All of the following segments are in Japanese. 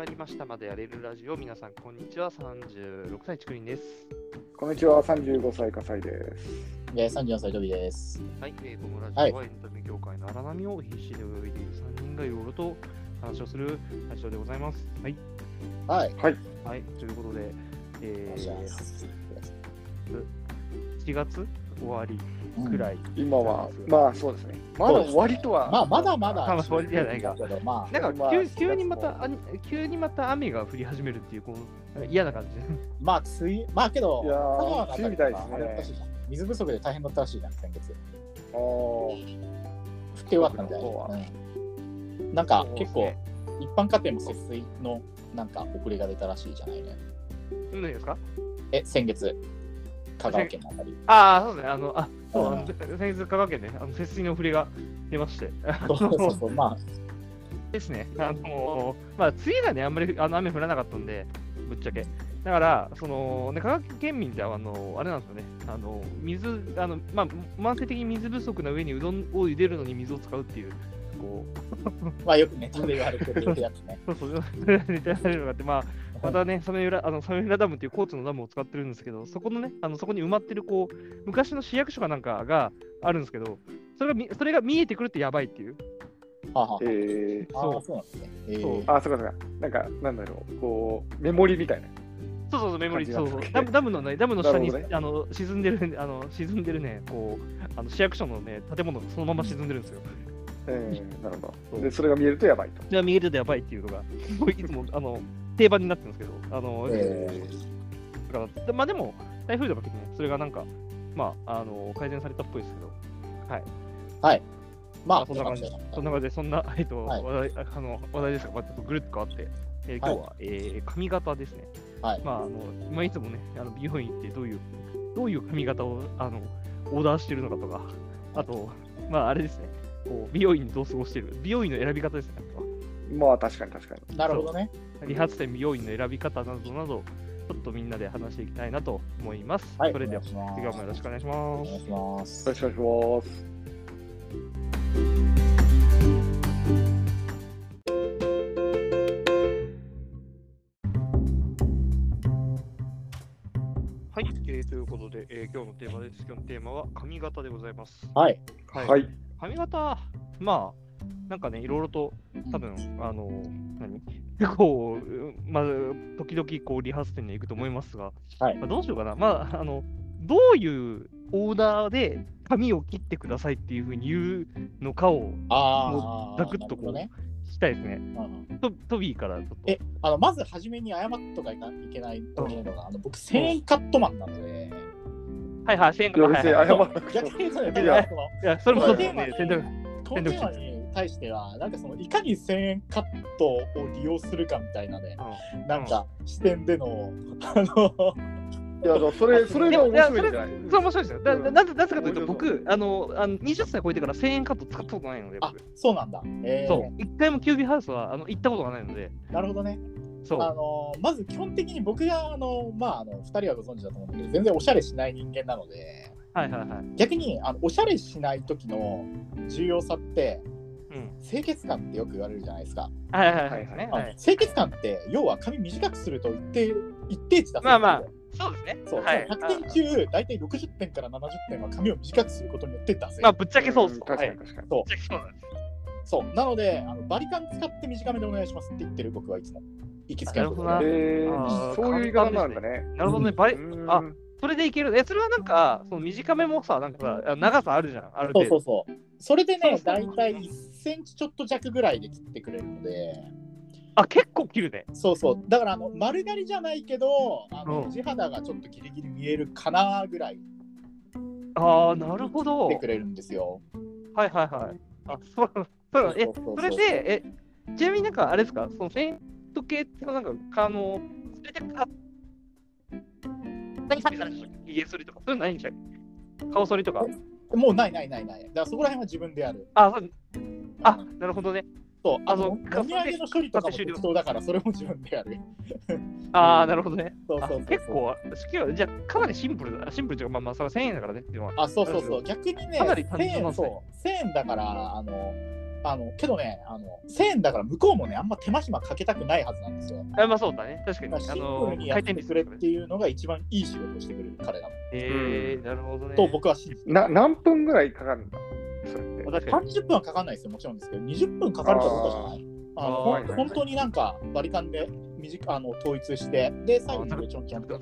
まりましたまでやれるラジオ。皆さんこんにちは。36歳ちくりんです。こんにちは、35歳、笠井です。えー、34歳、トビです。はい、えー、このラジオはエンタメ業界の荒波を必死で泳いでいる3人がいろいろと話をするラジオでございます。はい、はい。はい、ということで、えー、7月終わりくらい、今は、まあそうですね。まだ終わりとは。まあ、まだまだ。まあ終わりじゃないかまあ、なんかまあ7急急に月またあ急にまた雨が降り始めるっていうこの嫌な感じでまあ、つい、まあ、けど、いや梅雨みたいですね水不足で大変だったらしいじゃん、先月。あー降ってよかったみたいそうはな。うんなんか、結構、一般家庭も節水の、なんか、遅れが出たらしいじゃないね。何ですかえ、先月、香川県のあたり。ああ、そうですね。あの、あ、そう、先日、香川県ね、あの節水の振りが出まして。そうそうそう、まあ、ですね。あの、まあ、梅雨がね、あんまりあの雨降らなかったんで、ぶっちゃけ。だから、その、ね、香川県民って、あの、あれなんですよね。あの、水、あの、まあ、慢性的に水不足な上にうどんを茹でるのに水を使うっていう、こう、まあ、よくネタで言われてるやつね。そうそう、似たようなのがあって、まあ、またね、サメ浦あのサメ浦ダムっていう高知のダムを使ってるんですけど、そこのね、あのそこに埋まってるこう昔の市役所かなんかがあるんですけど、それがみそれが見えてくるってやばいっていう。はあはあそうなんですね。えーそうあ、そうかそうか。なんか、なんだろう、こう、メモリみたいな。そうそうそう、メモリー、そうそう。ダムダムのね、ダムの下に、なるほどあの沈んでる、あの沈んでるね、こう、あの市役所のね、建物がそのまま沈んでるんですよ。えー、なるほど。で、それが見えるとやばいと。で、見えるとやばいっていうのが、いつもあの定番になってるんですけど、あの、えだからでまあでも、台風とか時ね、それがなんか、まあ、あの改善されたっぽいですけど、はい。まあ、そんな感じ。そんですよそんな感じで、そんな、えっと、はい。話題あの話題ですが、まあ、ちょっとぐるっと変わって、えー今日は、えー髪型ですね。はい。まあ、あの、まあ、いつもね、あの美容院行ってどういう、どういう髪型をあのオーダーしてるのかとか、あと、まあ、あれですね、こう美容院にどう過ごしてる、美容院の選び方ですね。まあ確かに確かに。なるほどね。理髪店、美容院の選び方などなど、ちょっとみんなで話していきたいなと思います。はい、それでは、次はもよろしくお願いしおます。願いします。よろしくお願いします。はい、えーということで、えー今日のテーマです。今日のテーマは髪型でございます。はい。ははい。髪型、まあ、なんかね、いろいろと、多分、あの、何？結構、うまあ、時々、こう、リハーサル店に行くと思いますが、はい。まあ、どうしようかな。まあ、あの、どういうオーダーで髪を切ってくださいっていうふうに言うのかをああ、ザクッとこう、なる聞きたいですね。トトビーからちょっと。え、あの、まず初めに謝っとかいけないと思うのが、あの僕、1000円カットマンなので、はいはい、1000円いや、別に謝はいはい。らなくても。逆に言うとね、いやそのいや、それもそうですね。このテーマ選択このテーマに対しては、なんかその、いかに1000円カットを利用するかみたいなね、なんか視点での、あの、いや、それ、それが面白いんじゃない？それ面白いですよ。だうん。なぜなぜかというと、僕、あの、あの20歳超えてから1000円カット使ったことないので、あ僕、そうなんだ。え。ー、そう、一回もキュービーハウスはあの行ったことがないので、なるほどね。そう。あのまず基本的に僕があの、まあ、あの2人はご存知だと思うんだけど全然おしゃれしない人間なのではいはいはい。逆にあのおしゃれしない時の重要さってうん。清潔感ってよく言われるじゃないですか、はいはいはいはいね。あはい。清潔感って要は髪短くすると一定一定値だまあまあそうですね。そう、はい。100点中大体60点から70点は髪を短くすることによって出せる、まあ、ぶっちゃけそうっす。ん確かはいに確かに。ぶっちゃけそう。そうなのであのバリカン使って短めでお願いしますって言ってる僕はいつも行きつけるほどなえあーー、そういう言い方なんだね。なるほどね。バリうんあそれでいける。え、それはなんか、その短めもさ、なんかさ、長さあるじゃん。あるそう程度。そうそうそれでね大体1センチちょっと弱ぐらいで切ってくれるのであ、結構切るね。そうそう。だからあの丸刈りじゃないけど、あのうん地肌がちょっとギリギリ見えるかなぐらいああ、なるほど。切ってくれるんですよ。はいはいはい。あ、そう、そうえ、そうそうそうそれで、え、ちなみになんかあれですか、そのフェイント系ってなんか、あの、それでか、何サービスあるんでしたっけ髭剃りとか、そういうのないんでしたっけ顔剃りとか。もうないないないない。だからそこら辺は自分でやる。あ、そうあ、なるほどね。そう、あの、お土産の処理とかも適当だから、それも自分でやる。ああ、なるほどね。あそうそうそう結構、式は、じゃあ、かなりシンプルだ。シンプルというか、まあまあ、それは1000円だからねっていうのは。あ、そうそうそう。逆にね、かなり単純なん1000円、ですねそう、1000円だから、あの、あのけどねあの、1000円だから向こうもね、あんま手間暇かけたくないはずなんですよ。あまあそうだね、確かに。シンあのプルにやってくれっていうのが一番いい仕事をしてくれる彼らも。えー、なるほどね。と僕は信じてるな何分ぐらいかかるんだそれって。確かに。30分はかかんないですよ、もちろんですけど、20分かかるかどうかじゃないあのほんあー本当になんかバリカンで短あの統一して、で、最後にちょんちゃんとあ、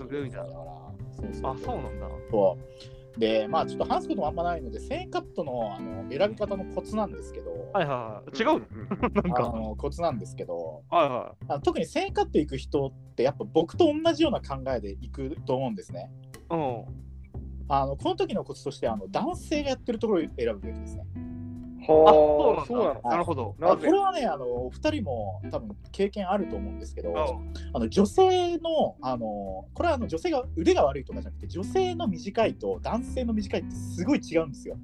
そうなんだ。そうで、まあちょっと話すこともあんまないので、1000円カットのあの選び方のコツなんですけど、はいはいはい。違うの？なんあか。のコツなんですけど、はいはあの特に1000円カット行く人って、やっぱ僕と同じような考えで行くと思うんですね。い。うん。あのこの時のコツとしてあの、男性がやってるところを選ぶべきですね。あ、はあ、そうなんだ。のなるほど。これはね、あのお二人も多分経験あると思うんですけど、うんあの女性のあの、これはあの女性が腕が悪いとかじゃなくて、女性の短いと男性の短いってすごい違うんですよ。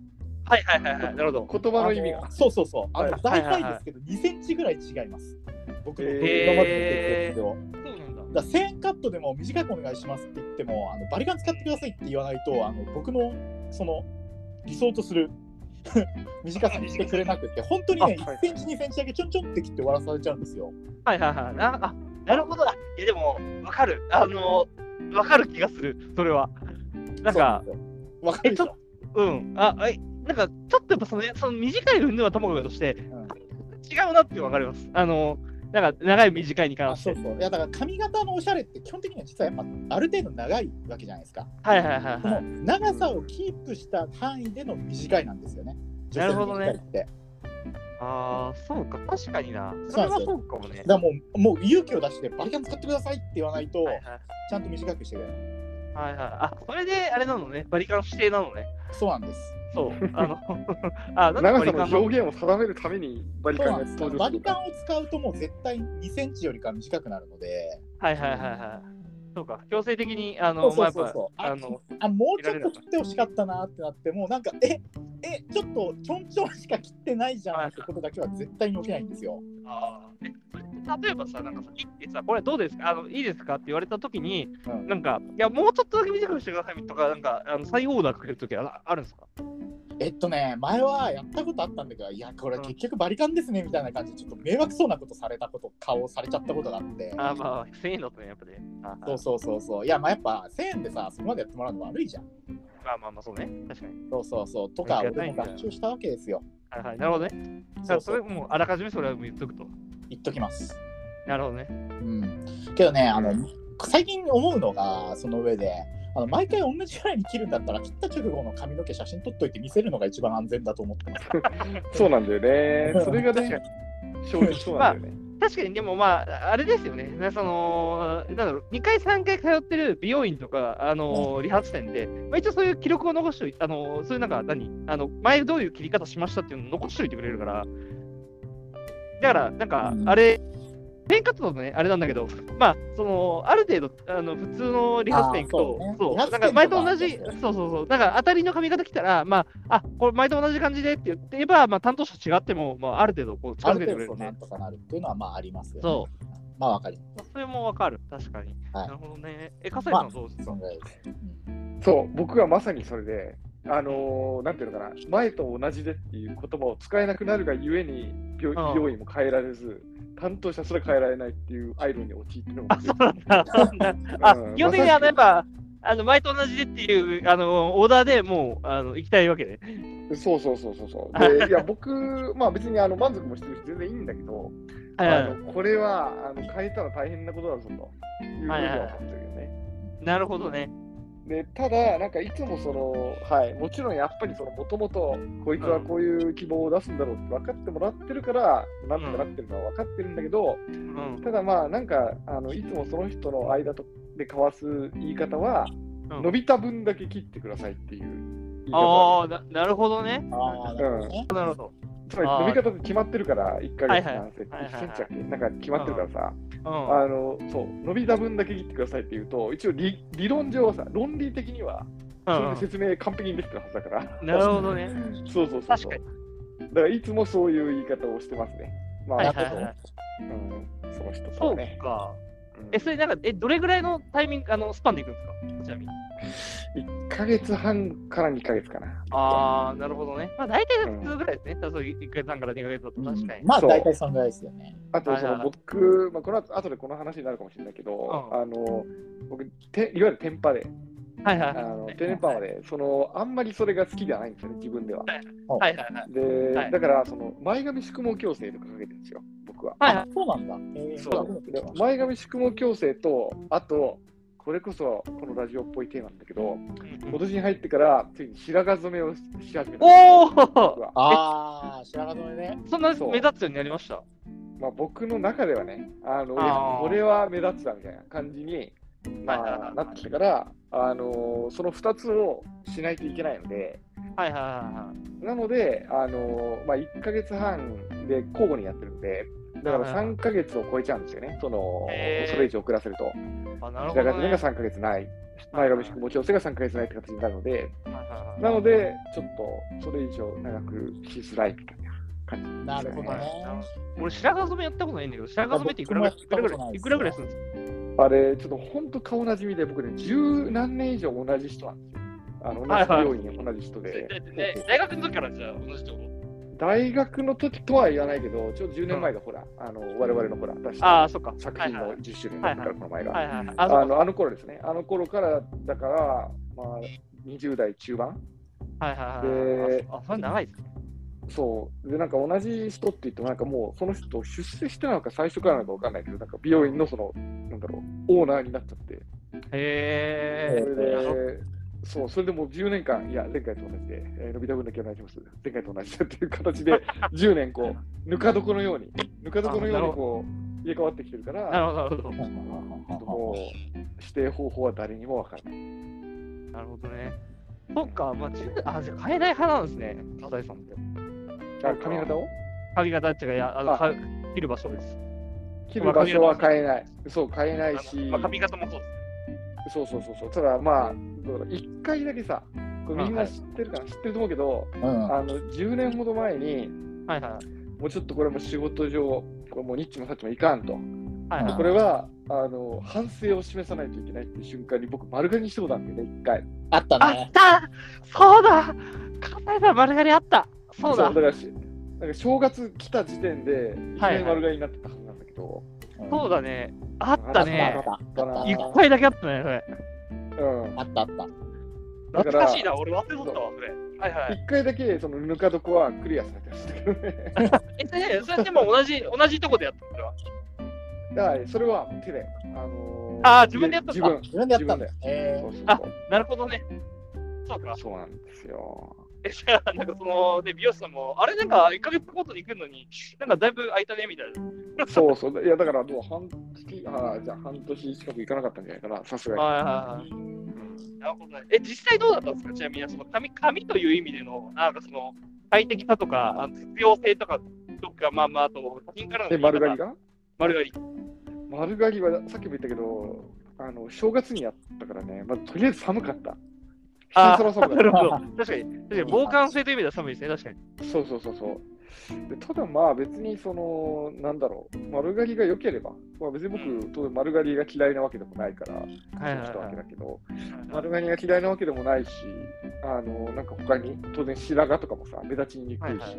はいはいはいはい。なるほど。言葉の意味が。そうそうそう。あのはい大体ですけど、2センチぐらい違います。僕の今までの経験上。そうなんだ。だから1000円カットでも短くお願いしますって言っても、あのバリカン使ってくださいって言わないと、あの僕のその理想とする 短さにしてくれなくて、本当にね、あはい1センチ、2センチだけちょんちょんって切って終わらされちゃうんですよ。はいはいはい。なあ、なるほど。あいやでも、わかる。あの、わかる気がする。それは。なんか、わかるでしょ。うん。あ、あいなんか、ちょっとやっぱその、その短い運動はともかくとして、ん違うなってわかります。あの、なんか、長い短いに関して。あそうそう。いや、だから髪型のおしゃれって基本的には実はやっぱある程度長いわけじゃないですか。はいはいはいそのはい。長さをキープした範囲での短いなんですよね。なるほどね。ああ、そうか。確かにな。それはそうかもね。だもうもう勇気を出してバリカン使ってくださいって言わないと、はいはいちゃんと短くしてくれる。はいはい。あ、それであれなのね。バリカン指定なのね。そうなんです。そう。あの、あ、なんで長さの表現を定めるためにバリ。カンが登場バするのか。リカンを使うともう絶対2センチよりか短くなるので、はいはいはいはい。そうか。強制的に、あの、そうそうそうそうぱ、あの、あもうちょっと切ってほしかったなってなってもうなんかええちょっとちょんちょんしか切ってないじゃんってことだけは絶対に起きないんですよ。あ例えばさ、なんかさ、いいさ、これどうですか？あのいいですかって言われたときに、うんなんか、いや、もうちょっとだけ短くしてくださいとか、なんか、あの再オーダーかけるときはああるんですか？えっとね前はやったことあったんだけどいやこれ結局バリカンですねみたいな感じでちょっと迷惑そうなことされたこと顔されちゃったことがあって。あーまあ、1000円だとね、やっぱね。あーそうそうそうそう。いや、まあやっぱ1000円でさ、そこまでやってもらうの悪いじゃん。まあまあまあ、そうね。確かに。そうそうそう。とか、俺も合唱したわけですよ。はいはい。なるほどね。だからそれそうそう。もうあらかじめそれは言っとくと。言っときます。なるほどね。うん。けどね、あの、最近思うのが、その上で、あの毎回同じぐらいに切るんだったら、切った直後の髪の毛写真撮っといて見せるのが一番安全だと思ってます。そうなんだよね。それがね、正直そうなんだよね。確かに、でもまあ、あれですよね。ねその、なんだろう、2回、3回通ってる美容院とか、あの、理髪店で、まあ、一応そういう記録を残しておいて、あの、そういうなんか何、あの、前どういう切り方しましたっていうのを残しておいてくれるから、だから、なんかう、ん。あれ、ペンカットだとね、あれなんだけど、まあ、その、ある程度、あの、普通の理髪店行くと、そう、そうね理髪店なんか前と同とじ、かそうそうそう、なんか当たりの髪型来たら、まあ、あ、これ前と同じ感じでって言って言えば、まあ、担当者違っても、まあ、ある程度、こう、近あづけてくれるねる程度そうなん。とかなるっていうのはまあありますよ、ね。。そうまあわかります。それもわかる、確かに。はいなるほどね。え、笠井さんどうですか、そんぐらいです。うんそう、僕はまさにそれで、あのーなんていうのかな、前と同じでっていう言葉を使えなくなるがゆえに、病うん美容院も変えられず、担当者すら変えられないっていうアイロンに陥ってるのも あ、基本的にあの、やっぱ、あの前と同じでっていうあのオーダーでもうあの行きたいわけね。そうそうそうそうそう。で、いや、僕、まあ別にあの満足もしてるし、全然いいんだけど、はいはいあのこれはあの変えたら大変なことだぞというふうには思ってるよね。なるほどね。でただ、なんかいつもその、はい、もちろんやっぱりその、もともとこいつはこういう希望を出すんだろうって分かってもらってるから、なんとかなってるのは分かってるんだけど、うん。ただまあ、なんか、あのいつもその人の間とで交わす言い方は、うん伸びた分だけ切ってくださいっていう言い方ああな、なるほどね。ああ、なるほどね。なるほど。つまり伸び方って決まってるから、1ヶはいはい月何センチ、はいはいはい1センチだっけ？なんか決まってるからさ、うん。あのそう伸びた分だけ切ってくださいって言うと、一応理理論上はさ、論理的には、それで説明完璧にできてるはずだから。うん、なるほどね。そうそうそうそう。確かに。だからいつもそういう言い方をしてますね。まあ、はいはいはい。うん、その人とそう。か。うんえ、それなんか、え、どれぐらいのタイミング、あの、スパンでいくんですか？ちなみに。1ヶ月半から2ヶ月かな。ああ、なるほどね。まあ大体普通ぐらいですね。そう1ヶ月半から2ヶ月だと確かに。まあ大体そんぐらいですよね。あと、そのはいはいはい僕、まあ、この後後でこの話になるかもしれないけど、うんあの僕て、いわゆるテンパで、はいはいあのはい。テンパまで、その、あんまりそれが好きではないんですよね、自分では。はいはいはい。で、はいだから、その、前髪宿毛矯正とかかけてるんですよ、僕は。はいはあそうなんだ。えーそうで前髪宿毛矯正と、あと、これこそこのラジオっぽいテーマなんだけど、い。今年に入ってから、ついに白髪染めをし始めたんですよ。お僕おはああ、白髪染めね。そんな目立つようになりました？まあ、僕の中ではね、あのこれは目立つだみたいな感じに、まあ、なってきたから、あのーその2つをしないといけないので、はいはいはいはい。なので、あのーまあ、1ヶ月半で交互にやってるんで、だからはいはいはい3ヶ月を超えちゃうんですよね、そのそれ以上遅らせると。あ、なるほど、ね。白髪染めが3ヶ月ない、前髪宿毛調整が3ヶ月ないって形になるので、なので、ちょっとそれ以上長くしづらいみたいな感じ、なるほどね。俺、白髪染めやったことないんだけど、白髪染めっていくらぐらいするんですか？あれ、ちょっと本当顔なじみで、僕ね、十何年以上同じ人なんですよ。あの同じ病院に同じ人で。大学の時からじゃあ同じとこ大学の時とは言わないけど、ちょうど10年前がほら、あの我々のほら、出しああ、たそっか。作品の10周年だったから、この前が。あ、のあの頃ですね。あの頃から、だから、まあ、20代中盤はいはいはい。であ、それ長いですね。そう。で、なんか同じ人って言っても、なんかもう、その人出世してなのか最初からなのか分かんないけど、なんか美容院のその、なんだろう、オーナーになっちゃって。へそれえ。で、そう、それでもう10年間、いや、前回と同じで、えー、のび太分だけお願いします。前回と同じでっていう形で、10年、こう、ぬか床のように、ぬか床のように、こう、入れ替わってきてるから、なるほど、なるほど。もう、指定方法は誰にも分からない。なるほどね。そっか、まあ、10あ、じゃあ変えない派なんですね、笠井さんって。あ髪型を？髪型っちが、いや、あの、切る場所です。切る場所は変えない。そう、変えないし、まあ、髪型もそうです。そうそうそうそう。ただ、まあ、一回だけさ、これみんな知ってるかな、知ってると思うけど、うん。あの、10年ほど前に、はいはい。もうちょっとこれも仕事上、これもうニッチもサッチもいかんと。はいはい。これはあの反省を示さないといけないっていう瞬間に僕、丸刈りにしたことあるんだよね、一回。あったあっね。たそうだ笠井さん丸刈りあったそうだだからし、なんか正月来た時点で、いきなり丸刈りになってたはずなんだけど、そうだね。あったねあ。ったあったあっ一回だけあったね、それ。うん。たあったあった。懐かしいな、俺忘れとったわ、それ。はいはい。一回だけそのぬか床はクリアされてましたけどね。え、それでも同じ、同じとこでやったそれは。だからそれは手で、あのーあー自分でやったんだ自分自分でやったんだよ。あなるほどね。そうか。そうなんですよ。え、じゃあ、なんかその、ね、美容師さんも、あれなんか1ヶ月ごとに行くのに、なんかだいぶ空いたね、みたいな。そうそう。いや、だからもう半月、あーじゃあ半年近く行かなかったんじゃないかな、さすがに。はいはいはい。なるほどね。え、実際どうだったんですか？ちなみに、その髪、髪という意味での、なんかその、快適さとか、あの必要性とか、とか、まあまあ、あと、他人からのえ、丸刈りが？丸刈り。丸刈りはさっきも言ったけど、あの正月にやったからね、まずとりあえず寒かった。あ久々寒かなるっほど。確かに、確かに、防寒性という意味では寒いですね、確かに。た。そうそうそうそう。でただまあ別にその、なんだろう、丸刈りが良ければ、まあ、別に僕、うん当然丸刈りが嫌いなわけでもないから、はいそうはいしたわけはだけど、い。丸刈りが嫌いなわけでもないし、あの、なんか他に、当然白髪とかもさ、目立ちにくいし、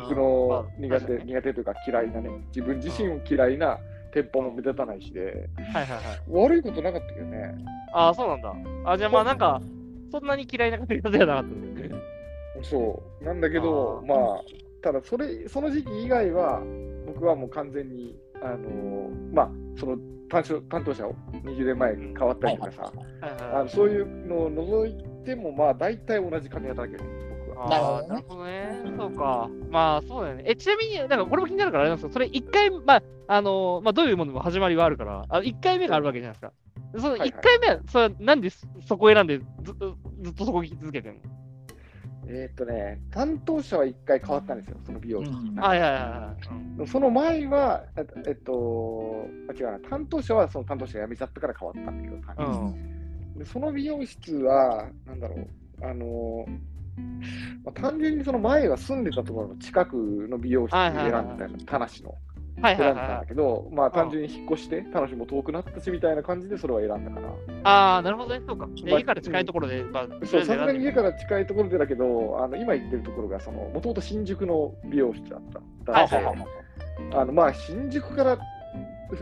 僕の苦手、苦手というか嫌いなね、自分自身を嫌いな店舗も目立たないしで、はいはいはい。悪いことなかったけどね。ああ、そうなんだ。あじゃあまあなんか、そんなに嫌いな髪型ではなかったんですね。そう。なんだけど、まあ、ただそれ、その時期以外は、僕はもう完全に、あのまあ、その担当担当者を20年前に変わったりとかさ、あのそういうのを除いても、まあ、大体同じ髪型だけどね、僕は。なるほどね。そうか。まあ、そうだよね。え、ちなみに、なんかこれも気になるからあれなんですけど、それ1回、まあ、あのまあ、どういうものも始まりはあるから、あ1回目があるわけじゃないですか。そのはいはい1回目は、それはなんでそこを選んでずっと、ずっとそこを聞き続けてるの？えーっとね、担当者は一回変わったんですよ、その美容師。うんはいはいはいはい。その前は、えっと、えっと、あ違うな、担当者はその担当者が辞めちゃったから変わったんだけど、うん。その美容室は、なんだろう、あのまあ、単純にその前は住んでたところの近くの美容室を選んでたの、田無の。はいはい選んだんはい。だけど、まあ単純に引っ越して、楽しみも遠くなったしみたいな感じでそれは選んだから。ああ、なるほどね。そうか。家から近いところで、まあ、そう、さすがに家かから近いところでだけど、あの今行ってるところが、その、もともと新宿の美容室だった。はいだはいはいあの、まあ、新宿から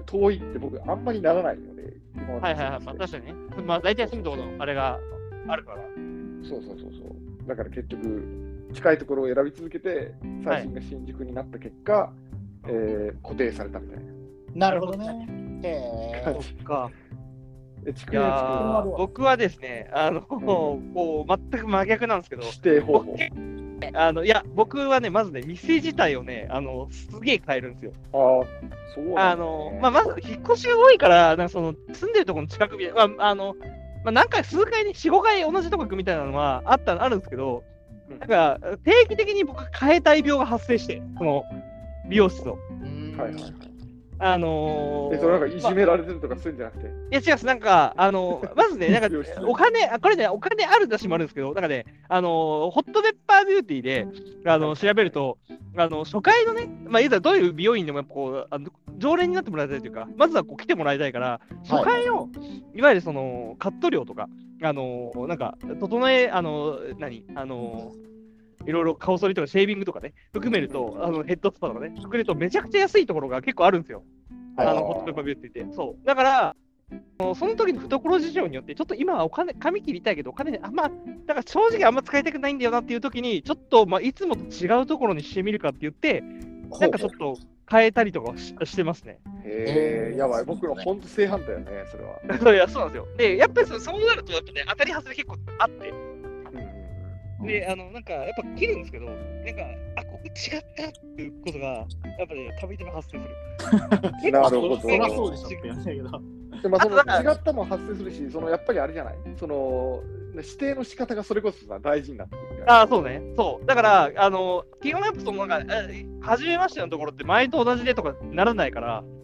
遠いって僕、あんまりならないので、今はいはいはい。まあ、確かにね。まあ、大体住むところのあれがあるから。そうそうそうそう。だから結局、近いところを選び続けて、最新が新宿になった結果、えー固定されたみたいななるほどね。え。じ。か。え、築いや僕はですね、あの、こう、全く真逆なんですけど、指定方法。あの、いや、僕はね、まずね、店自体をね、あの、すげえ変えるんですよ。ああ、そうなんだねあの、まあ、まず、引っ越しが多いから、なんかその、住んでるところの近くまあ、あの、まあ、何回、数回に、4、5回同じとこ行くみたいなのはあった、あるんですけど、うんなんか、定期的に僕、変えたい病が発生して、この、美容室を。はいはいはい。あのー、え、それなんかいじめられてるとかするんじゃなくて？いや違うなんか、あの、まずね、なんかお金、あこれね、お金ある出しもあるんですけど、なんかね、あの、ホットペッパービューティーで、あの、調べると、あの、初回のね、まあ、いざどういう美容院でも、やっぱこう、あの常連になってもらいたいというか、まずはこう来てもらいたいから、初回の、いわゆるその、カット料とか、あの、なんか、整え、あの、何あの、いろいろ顔剃りとかシェービングとかね、含めると、あのヘッドスパとかね、含めるとめちゃくちゃ安いところが結構あるんですよ。あの、ホットペッパービューティーって。そう。だから、その時の懐事情によって、ちょっと今はお金、髪切りたいけど、お金ね、あんま、だから正直あんま使いたくないんだよなっていう時に、ちょっと、まあ、いつもと違うところにしてみるかって言って、なんかちょっと変えたりとかはししてますね。へえ、えーやばい。僕の本当正反対だね、それは。そ ういや、そうなんですよ。で、やっぱりそうなると、やっぱね、当たり外れ結構あって、うんで、あの、なんか、やっぱ切るんですけど、なんか、あ、ここ違ったっていうことが、やっぱね、たびたび発生する。なるほどそりゃそうでしょって話だけど。でまあ、その違ったも発生するし、そのやっぱりあれじゃない？その指定の仕方がそれこそさ大事になってくるからああ、そうね。そう。だから、あの、基本やっぱその、なんか、え初めましてのところって前と同じでとかならないから、うん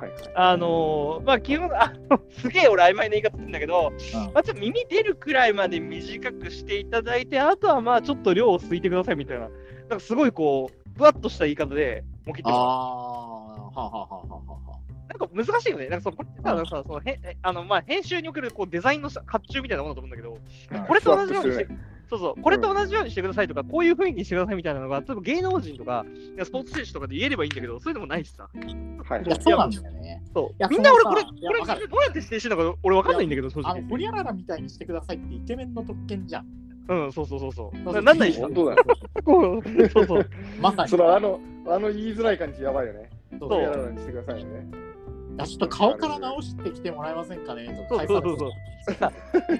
はいはい。あのーまあ、基本、あのすげえ俺曖昧な言い方するんだけど、うんまあ、ちょっと耳出るくらいまで短くしていただいて、あとはまあ、ちょっと量を吸いてくださいみたいな、なんかすごいこう、ふわっとした言い方で、もう切ってあます。あ、はあはあはあはあはなんか難しいよね。なんかそのこれってさ、さそのへえあのまあ、編集におけるこうデザインのさ発注みたいなものだと思うんだけど、あ。これと同じようにして、そうそう、これと同じようにしてくださいとか、こういう雰囲気にしてくださいみたいなのが、例えば芸能人とか、いやスポーツ選手とかで言えればいいんだけど、そういうのもないしさ。はいいや、そうなんだよね。そうやみんな俺、これ、これどうやって指定してるのか俺わかんないんだけど、正あの、直。ホリアララみたいにしてくださいってイケメンの特権じゃん。うん、そうそうそうそう。ななんないし本当だよ。こうそうそう。まさに。そのあの、あの言いづらい感じやばいよね。そうそうやらないようにしてくださいね。いやちょっと顔から直してきてもらえませんかね？とそうそうそうそう。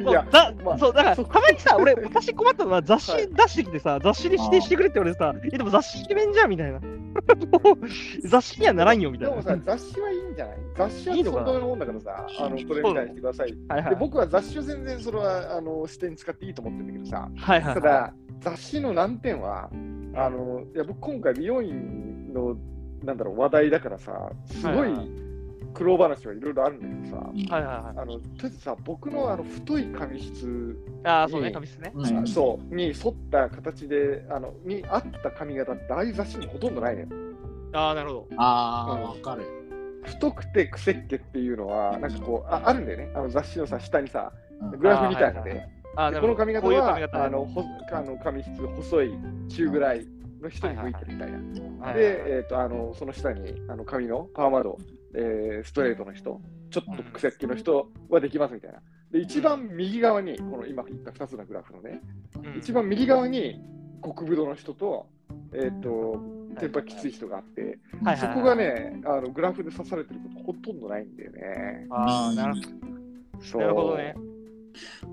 いや、だまあそうだから、そたまにさ、俺、昔困ったのは、雑誌はい出してきてさ、雑誌で指定してくれって言われてさ、え、でも雑誌イケメンじゃんみたいな。雑誌にはならんよみたいな。でもさ、雑誌はいいんじゃない？雑誌はいいのかなそのもんだからさ、あのこれみたいにしてください。はいはい。で僕は雑誌を全然それはあの視点に使っていいと思ってるんだけどさ、はいはい。ただ、雑誌の難点は、あのいや僕、今回、美容院のなんだろう話題だからさ、すごいはいはい苦労話はいろいろあるんだけどさ、はいはいはい。あのとりあえずさ、僕のあの太い髪質、ああ、そうね、質ね。うんそうに沿った形で、あのに合った髪型って、ああいう雑誌にほとんどないのよ。ああ、なるほど。ああ、わかる。太くて癖っ気っていうのは、なんかこう、ああるんだよね、あの雑誌のさ、下にさ、うんグラフみたいので。あ。この髪型こういうは髪型ねあのほあの髪質細い中ぐらいの人に向いてるみたいな。はいはいはいで、えー、とあのその下にあの髪のパーマド、えーストレートの人、ちょっと癖っ気の人はできますみたいな。で、一番右側に、この今言った2つのグラフのね、うん。一番右側に極太の人と、えっ、と、テンパきつい人があって、はいはいはい。そこがね、あのグラフで刺されてることほとんどないんだよね。ああ、なるほど。ね。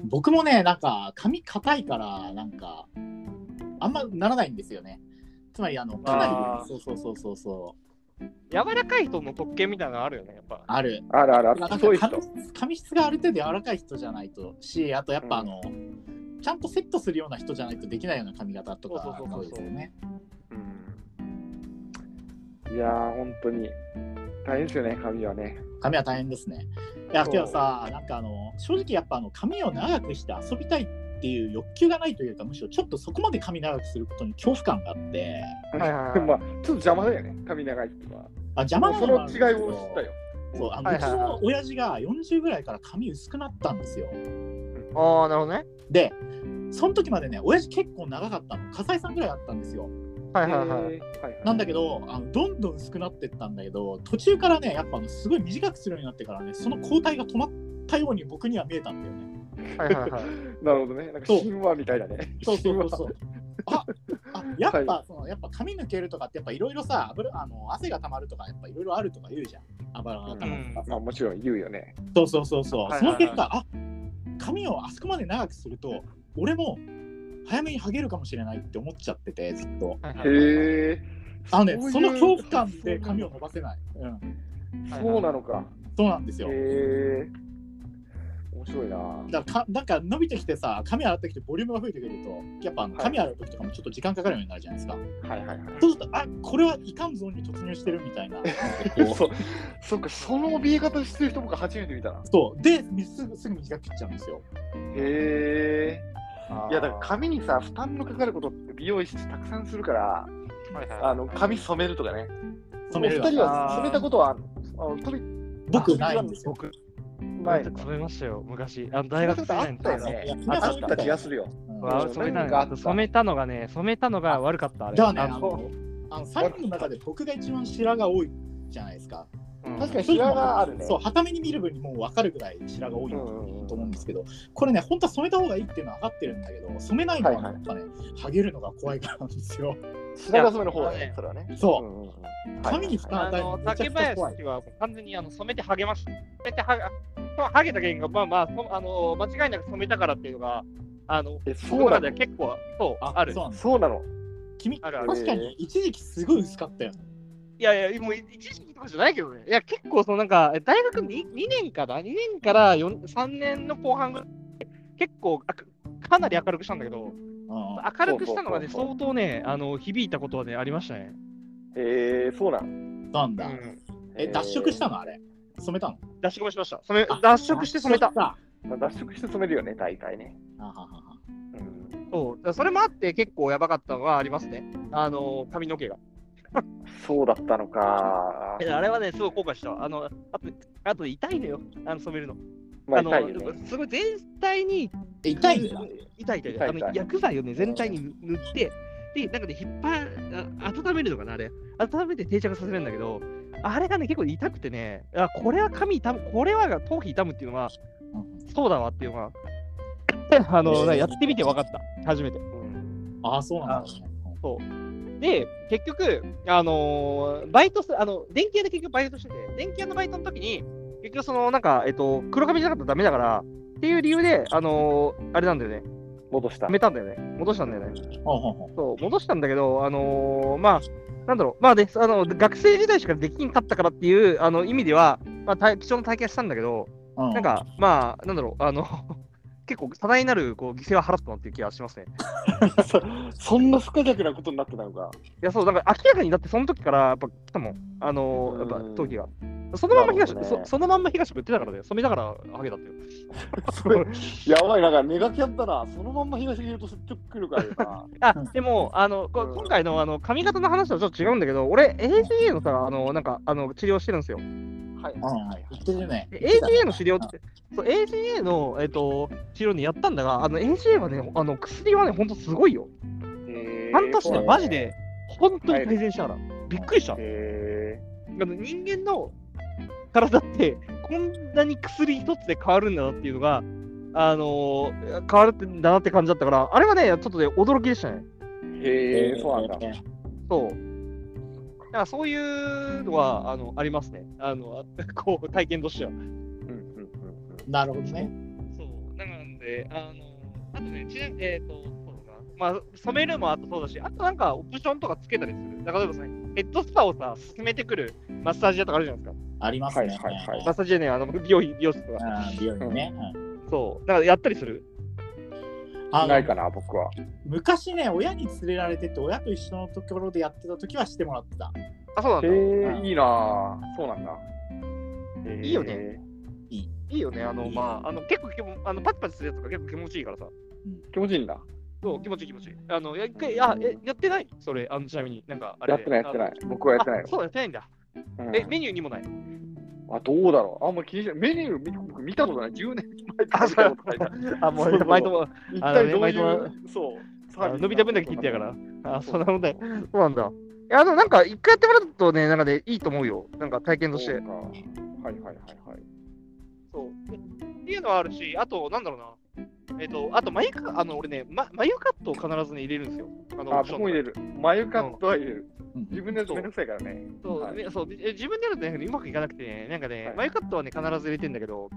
僕もね、なんか髪硬いから、なんか、あんまならないんですよね。つまり、あの、かなり、そうそうそうそうそう、柔らかい人の特権みたいなのあるよね、やっぱ。ある。あるあるある、なんか太い人髪。髪質がある程度柔らかい人じゃないとし、あとやっぱあの、ちゃんとセットするような人じゃないとできないような髪型とかそうそうそうそうね。うんいやー、本当に大変ですよね、髪はね。髪は大変ですね。いや、けどさ、なんかあの、正直やっぱあの髪を長くして遊びたいっていう欲求がないというか、むしろちょっとそこまで髪長くすることに恐怖感があって、はいはいはいまあ、ちょっと邪魔だよね、髪長いっていうのは。あ邪魔なそののもあるんです違いを知ったよ。そうあのはいはいはいうちの親父が40ぐらいから髪薄くなったんですよ。ああ、なるほどね。で、その時までね、親父結構長かったの。笠井さんぐらいあったんですよ。はいはいはい。へーはいはいなんだけどあの、どんどん薄くなってったんだけど、途中からね、やっぱあのすごい短くするようになってからね、その交代が止まったように僕には見えたんだよね。はいはいはい。なるほどね。なんか神話みたいだね。そうそうそうそう。ああ やっぱ、はそのやっぱ髪抜けるとかってやっぱいろいろさ油あの汗が溜まるとかやっぱいろいろあるとか言うじゃん油が溜まるとかさ、まあもちろん言うよね。そうそうそうそう、その結果あ髪をあそこまで長くすると俺も早めにハゲるかもしれないって思っちゃっててずっとへえ。あのねそういうその恐怖感で髪を伸ばせない、うん、そうなのか。そうなんですよへえ。面白いな。だかなんか伸びてきてさ髪洗ってきてボリュームが増えてくるとやっぱあのはい髪洗う時とかもちょっと時間かかるようになるじゃないですか、はいはいはい。そうするとあこれはいかんゾーンに突入してるみたいな そうそっか、その見え方してる人僕初めて見たな。そう。で、すぐすぐ短く切っちゃうんですよ。へえ。いやだから髪髪にさ負担のかかることって美容師たくさんするから、はいはいあの髪染めるとかね。染めるお二人は染めたことはあるあの僕ないんですよ。僕、前染めましたよ、昔。あの大学生あったよね。あった気がするよ。染めたの染めたのがね、染めたのが悪かった、あれ。だからね、ああの、あの3人の中で僕が一番白が多いじゃないですか。うん確かに白があるね。そう、はために見る分にもう分かるぐらい白が多いと思うんですけど、これね、本当は染めた方がいいっていうのは分かってるんだけど、染めないのはやっぱね、ハゲるのが怖いからなんですよ。白髪染めの方だねそれはね。そううんうんうん髪に負担あの与える竹。林は完全にあの染めてハゲました。染めてハゲ、そうハゲた原因が、まあまあ、そあの間違いなく染めたからっていうのが、あの、え、僕そうなの？結構、そう、ある。そうなんだそうなの。君、あるある確かに一時期すごい薄かったよね。いやいや、もう一時期とかじゃないけどね。いや、結構、そのなんか、え大学 2, 2年かな ?2 年から4 3年の後半ぐらい、結構あか、かなり明るくしたんだけど、うん明るくしたのがね、相当ね、あの響いたことはね、ありましたね。へえ、そうなの。なんだ。うんえ、脱色したの？あれ染めたの？脱色もしました。染めあ脱色して染めた。脱色して染めるよね、大体ね。あはははうんそう。それもあって、結構やばかったのはありますね。あの、髪の毛が。そうだったのか。えあれはね、すごい後悔したわ。あの、あと、あと痛いのよ、あの染めるの。まあ、痛いよね。すごい全体にえ痛いんだ。痛い痛い痛い。あ痛い痛いの薬剤をね、全体に塗って、で、なんかね、引っ張あ温めるのかな、あれ。温めて定着させるんだけど、あれがね、結構痛くてね、あこれは髪痛む、これは頭皮痛むっていうのは、そうだわっていうのは、あの、えーやってみて分かった、初めて。うんああ、そうなんだ、ね。そう。で、結局、あのーバイトす、あの、電気屋で結局バイトしてて、電気屋のバイトの時に、結局その、なんか、えっと、黒髪じゃなかったらダメだから、っていう理由で、あのーあれなんだよね、戻したや。めたんだよね、戻したんだよね。そう、戻したんだけど、あのーまあ、なんだろう、まあね、あの、学生時代しかできんかったからっていうあの意味では、まあ、た貴重な体験はしたんだけど、うんなんか、まあ、なんだろう、あの、結構多大なるこう犠牲は払ったなっていう気がしますね。そそんな不可逆なことになってたのか。いや、そう、だから明らかになって、その時からやっぱ来たもん、あのー、やっぱうん頭皮が。そのまんま東、ねそそのまんま東も言ってたからね、染めたからハゲだってよ。それやばい、なんかネガキャンだな。そのまんま東にいると説得力あるな。あうん、でも、あの、こうん今回のあの髪型の話とはちょっと違うんだけど、俺、AGA のさ、あの、なんか、あの、治療してるんですよ。はいうんはいはい。言ってるね。で AGA の治療って、そう AGA の、えっと治療ね、やったんだが、あの AGA はね、あの薬はね、ほんとすごいよ。えー半年でマジで、本当に改善したから。びっくりした。えあの人間の体って、こんなに薬一つで変わるんだなっていうのが、あのー変わるってんだなって感じだったから、あれはね、ちょっとね、驚きでしたね。ー、へえー、そうなんだ。そう。だからそういうのはあのありますね。あの こう体験としては。うんうんうんなるほどね。そう。なので、あの、あとね、ちなえっ、と、そうだな。まあ、染めるもあとそうだし、あとなんかオプションとかつけたりする。だから例えばさ、ヘッドスパをさ、進めてくるマッサージ屋とかあるじゃないですか。ありますね。はいはいはいマッサージ屋ね、あの美容美容室とか。うん美容院ね。うんそう。だからやったりする？あのないかな、僕は。昔ね、親に連れられてて、親と一緒のところでやってた時はしてもらってた。あ、そうなんだ。ういいなぁ。そうなんだ。へーいいよね。いいよね。あの、まあ、あの結構気もあのパチパチするやつとか結構気持ちいいからさ。気持ちいいんだ。そう、気持ちいい気持ちいい。あの、や一回、あ、え、やってない？それ、あの、ちなみになんか、あれ。やってないやってないあ。僕はやってないそう、やってないんだ。うんえ、メニューにもない？あ、どうだろう。あんま気にしない。メニュー見僕見たことない。10年前あ見たことないな。あ、もう、そうそうバイトも、一あのね体どういバイトはう、そう、あ伸びた分だけ切ってやから。あ、そそんなもんだよ。そうなんだ。いや、あの、なんか、一回やってもらうとね、なんかね、いいと思うよ。なんか、体験としてそう。かはいはいはいはい。そう。っていうのはあるし、あと、なんだろうな。えっ、と、あと、眉か、あの、俺ね、ま、眉カットを必ずね、入れるんですよ。あの、あ、僕も入れる。眉カットは入れる。うん自分でやるとめんどくさいからね。そう、はいねそうで自分でやるとね、うまくいかなくてね、なんかね、はい眉カットはね、必ず入れてんだけど、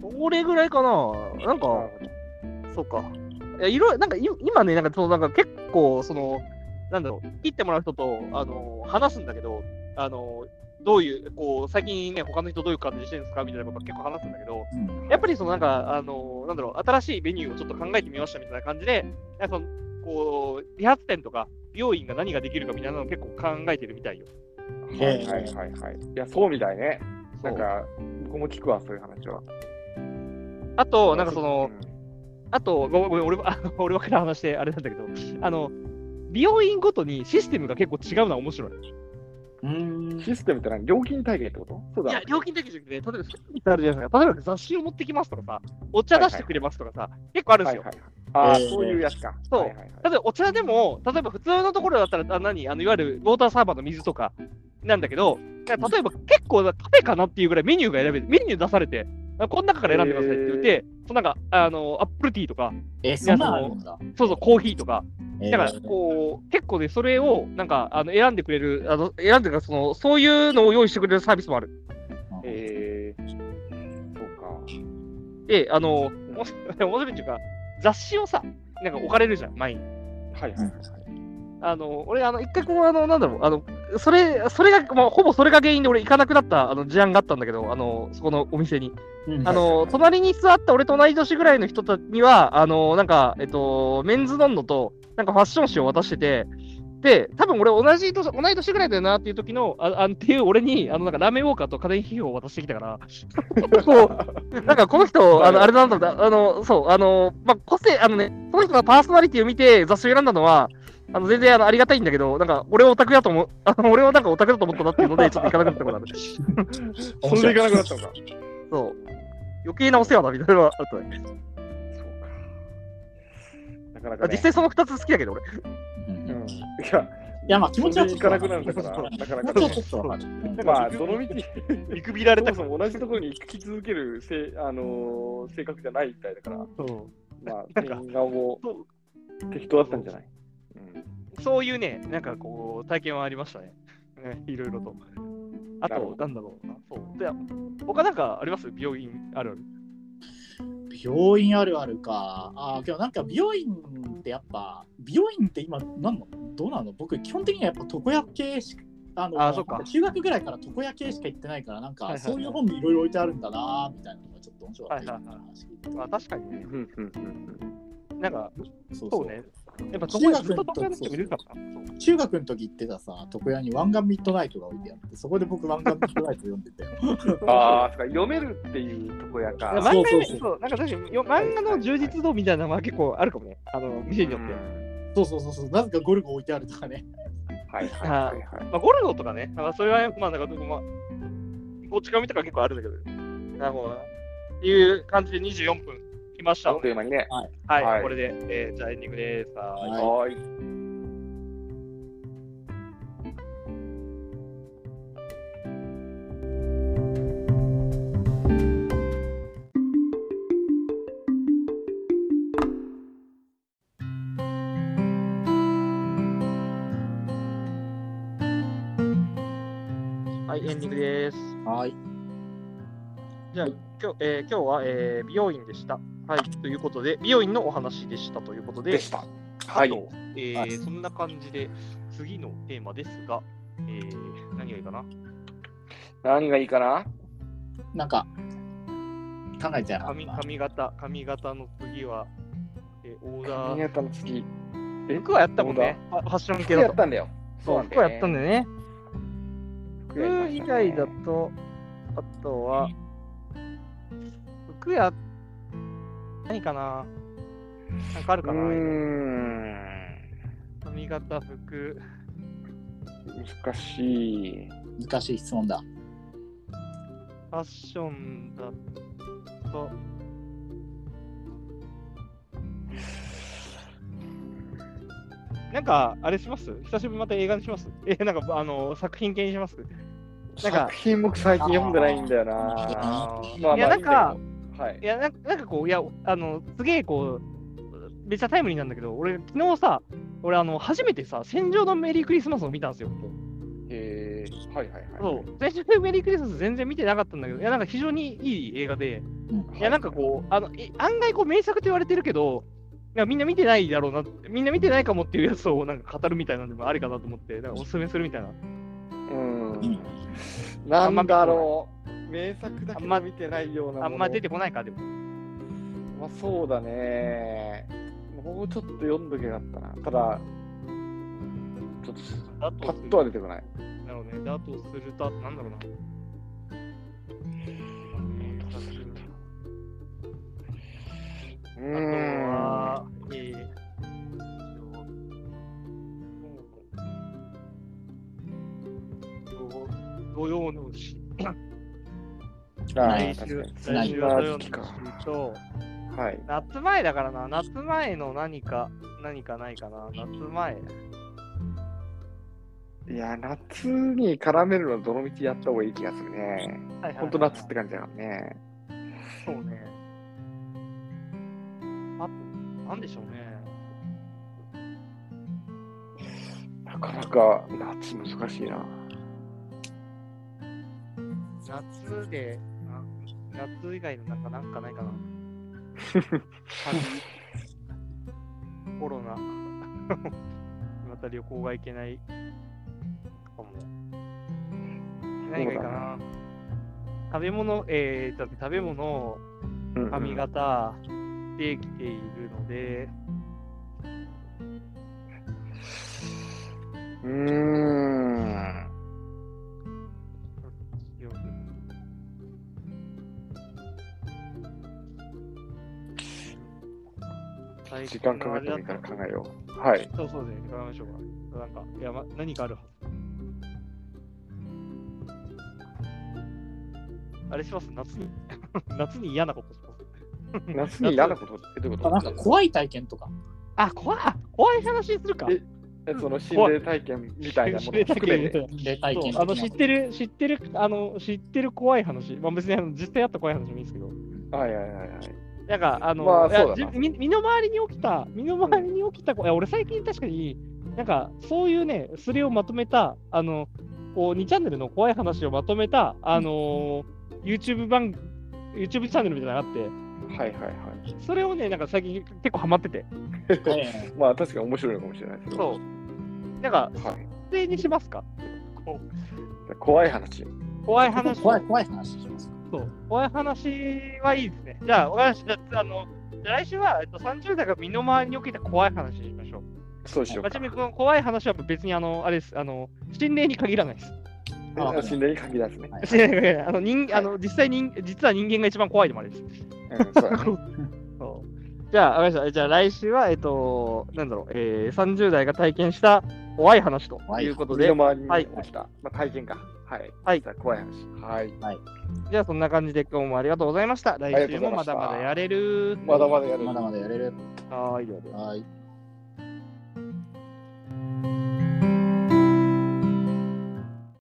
それぐらいかな。なんか、そうか。いや、いろいろ、なんかい今ね、なんかそう、なんか結構、その、なんだろう、切ってもらう人と、あの、話すんだけど、あの、どういう、こう、最近ね、他の人どういう感じにしてるんですか？みたいなことを結構話すんだけど、うんやっぱりそのなんか、あの、なんだろう、新しいメニューをちょっと考えてみましたみたいな感じで、なんかその、こう、理髪店とか、美容院が何ができるかみたいなのを結構考えてるみたいよ。どはいはいはいはい。いや、そうみたいね。そうんなか、僕も聞くわ、そういう話は。あと、なんかその、うんあと、ごめんごめん、俺は、あの 俺ばっかり話してあれなんだけど、あの、美容院ごとにシステムが結構違うのは面白い。うんシステムって何料金体系ってこと？そうだいや、料金的にじゃなくて、例えば、あるじゃないですか。例えば雑誌を持ってきますとかさ、お茶出してくれますとかさ、結構あるんですよ。はいはいはい。ああ、えーそういうやつか。そうはいはいはい例えばお茶でも、例えば普通のところだったら、あ何？あのいわゆるウォーターサーバーの水とかなんだけど、例えば結構カフェかなっていうぐらいメニューが選べる、メニュー出されて、あこの中から選んでくださいって言って、そうなんか、あの、アップルティーとか、え、そんなんあるんだ。そうそう、コーヒーとか、えーだから、こう、結構ね、それを、なんか、あの選んでくれる、あの選んでか、その、そういうのを用意してくれるサービスもある。えー、そうか。で、あの、面白いっていうか、雑誌をさ、なんか置かれるじゃん、前に。はいはいはいはい。あの、俺、あの、一回こう、あの、なんだろう、あの、それ、それが、まあ、ほぼそれが原因で俺行かなくなった、あの、事案があったんだけど、あの、そこのお店に。うんあの、隣に座った俺と同い年ぐらいの人たちには、あの、なんか、えっと、メンズノンノと、なんかファッション誌を渡してて、で、多分俺同じ年、同い年ぐらいだよなっていう時の、ああっていう俺に、あの、なんかラーメンウォーカーと家電批評を渡してきたから、こう、なんかこの人、あの、あれなんだろうな、あの、そう、あの、まあ、個性、あのね、その人がパーソナリティを見て雑誌を選んだのは、あの、全然あのありがたいんだけど、なんか、俺をオタクだと思う、あの、俺をなんかオタクだと思ったなっていうので、ちょっと行かなくなったことある。それでいかなくなったのか。そう。余計なお世話だみたいなのはあったね。なかなか、ね。あ実際その2つ好きだけど、俺。うんうん。いや、いや、まあ気持ちはそれでいかなくなるんだから、なかな気かまあ、どの道、見くびられたそも同じところに行き続けるせ、あのー性格じゃないみたいだから、そうまあ、なんか変顔もそう適当だったんじゃない？うん。そういうね、なんかこう、体験はありましたね。ねいろいろと。あと、なんだろうな。そう。で、他なんかあります？病院あるある。病院あるあるか。ああ、けどなんか美容院ってやっぱ、美容院って今、なんの？どうなの？僕、基本的にはやっぱ床屋系しか、あのあーそっか中学ぐらいから床屋系しか行ってないから、なんかそういう本にいろいろ置いてあるんだなーみたいなのがちょっと面白かった。はいはいはい今の話聞いてまあ確かにね。うんうんうんなんか、そうね。やっぱ中そこ学のにずっと床屋の人もいるからな。中学の時行ってたさ、床屋に湾岸ミッドナイトが置いてあって、そこで僕湾岸ミッドナイト読んでたよ。ああ、そっか、読めるっていうとこやか。漫画ねそうそうそうそう、なんか確かによ漫画の充実度みたいなのは結構あるかもね。あの、店によって。そうそうそうそう、なぜかゴルゴ置いてあるとかね。はいはいはいはい。まあ、ゴルゴとかね、なんかそれは、まあ、なんか、まあ、こっち側見とか結構あるんだけど、なるほどな。っていう感じで24分来ましたあっという間にね。はい、はいこれで、えーじゃあエンディングです。はい、エンディングです。はい。じゃあ、今日,、えー今日は、えー美容院でした。はい、ということで、美容院のお話でしたということで、でした。はい。あと、えーはいそんな感じで、次のテーマですが、えー何がいいかな？何がいいかな？なんか、考えちゃう。髪髪型、髪型の次は、えーオーダー。何やったの次。え？服はやったもんね。ファッション系服だと。やったんだよ。そう、服はやったんだよね。服以外だと、あとは、服や、何かな？なんかあるかな？うーん。髪型、服。難しい。難しい質問だ。ファッションだと、なんか、あれします？久しぶりにまた映画にします？え、なんか、あの、作品系にします？なんか作品僕最近読んでないんだよな。まあいや、なんか、はいい。やなんか、なんかこう、いや、あの、すげえこう、めっちゃタイムリーなんだけど、俺、昨日さ、俺、あの、初めてさ、戦場のメリークリスマスを見たんですよ。へえはいはいはい。そう、戦場のメリークリスマス全然見てなかったんだけど、いや、なんか非常にいい映画で、うんいや、なんかこう、あの、え案外こう名作と言われてるけど、いやみんな見てないだろうな、みんな見てないかもっていうやつをなんか語るみたいなのもありかなと思って、なんかおすすめするみたいな。うん。なんだろう。名作だけど見てないような。あんま出てこないか、でも。まあそうだね。もうちょっと読んどけばよかったな。ただ、ちょっとだパッとは出てこない。なるほどね。だとすると、なんだろうな。うあと。は、えー、土曜の牛。あはいあ、確かに。ない来週は土と、はい。夏前だからな、夏前の何か、何かないかな、夏前。いや、夏に絡めるのどのみちやった方がいい気がするね。ほんと夏って感じだからね。そうね。あと、なんでしょうね。なかなか夏難しいな。夏で、あ夏以外のなんかなんかないかな。旅 コロナ。また旅行が行けないかも。何がいいかな。食べ物、えー、だって食べ物、うんうん髪型できているので、うーん。時間かけてもいいから考えよう。はい。そうそうね、考えましょうか。なんか、いや、ま、何かあるはず。あれします夏に、夏に嫌なことします。夏に嫌なことってどういうこあなんか怖い体験とか。あ、怖い、怖い話するか。その心霊体験みたいなものを含めて。あの知ってる、知ってる、あの、知ってる怖い話。まあ別にあの実際あった怖い話もいいんですけど。はいはいはいはい。なんか、あの、まあ身身の回りに起きた、身の回りに起きた、いや俺最近確かに、なんか、そういうね、スレをまとめた、あの、こう、2チャンネルの怖い話をまとめた、あのー YouTube 番、YouTube チャンネルみたいなのがあって、はいはいはい。それをね、なんか最近結構ハマってて、え まあ確かに面白いのかもしれないですけど。そう。なんか、はい。不正にしますか？こ怖い話。う怖いえ話。怖い怖い話します。そう。怖い話はいいですね。じゃあ、わかりました。じゃあ、あの、じゃあ来週は、えっと、30代が身の回りに起きた怖い話にしましょう。まあ、そうしようかちなみ。にこの怖い話は別にあの、あれです、あの、心霊に限らないです。あえ心霊に限らずね。はい心霊に限らない。あの、人あの実際人、実は人間が一番怖いでもあれです。うん、そうだね。そうじゃあ、わかりました。じゃあ来週は、えっと、なんだろう、えー、30代が体験した怖い話ということで身の、回りにはい起きた、まあ、体験か。はい。はいじゃあ怖い話。はい。じゃあそんな感じで今日もありがとうございました。来週もまだまだやれる。まだまだやる。まだまだやれる。はーい、はい。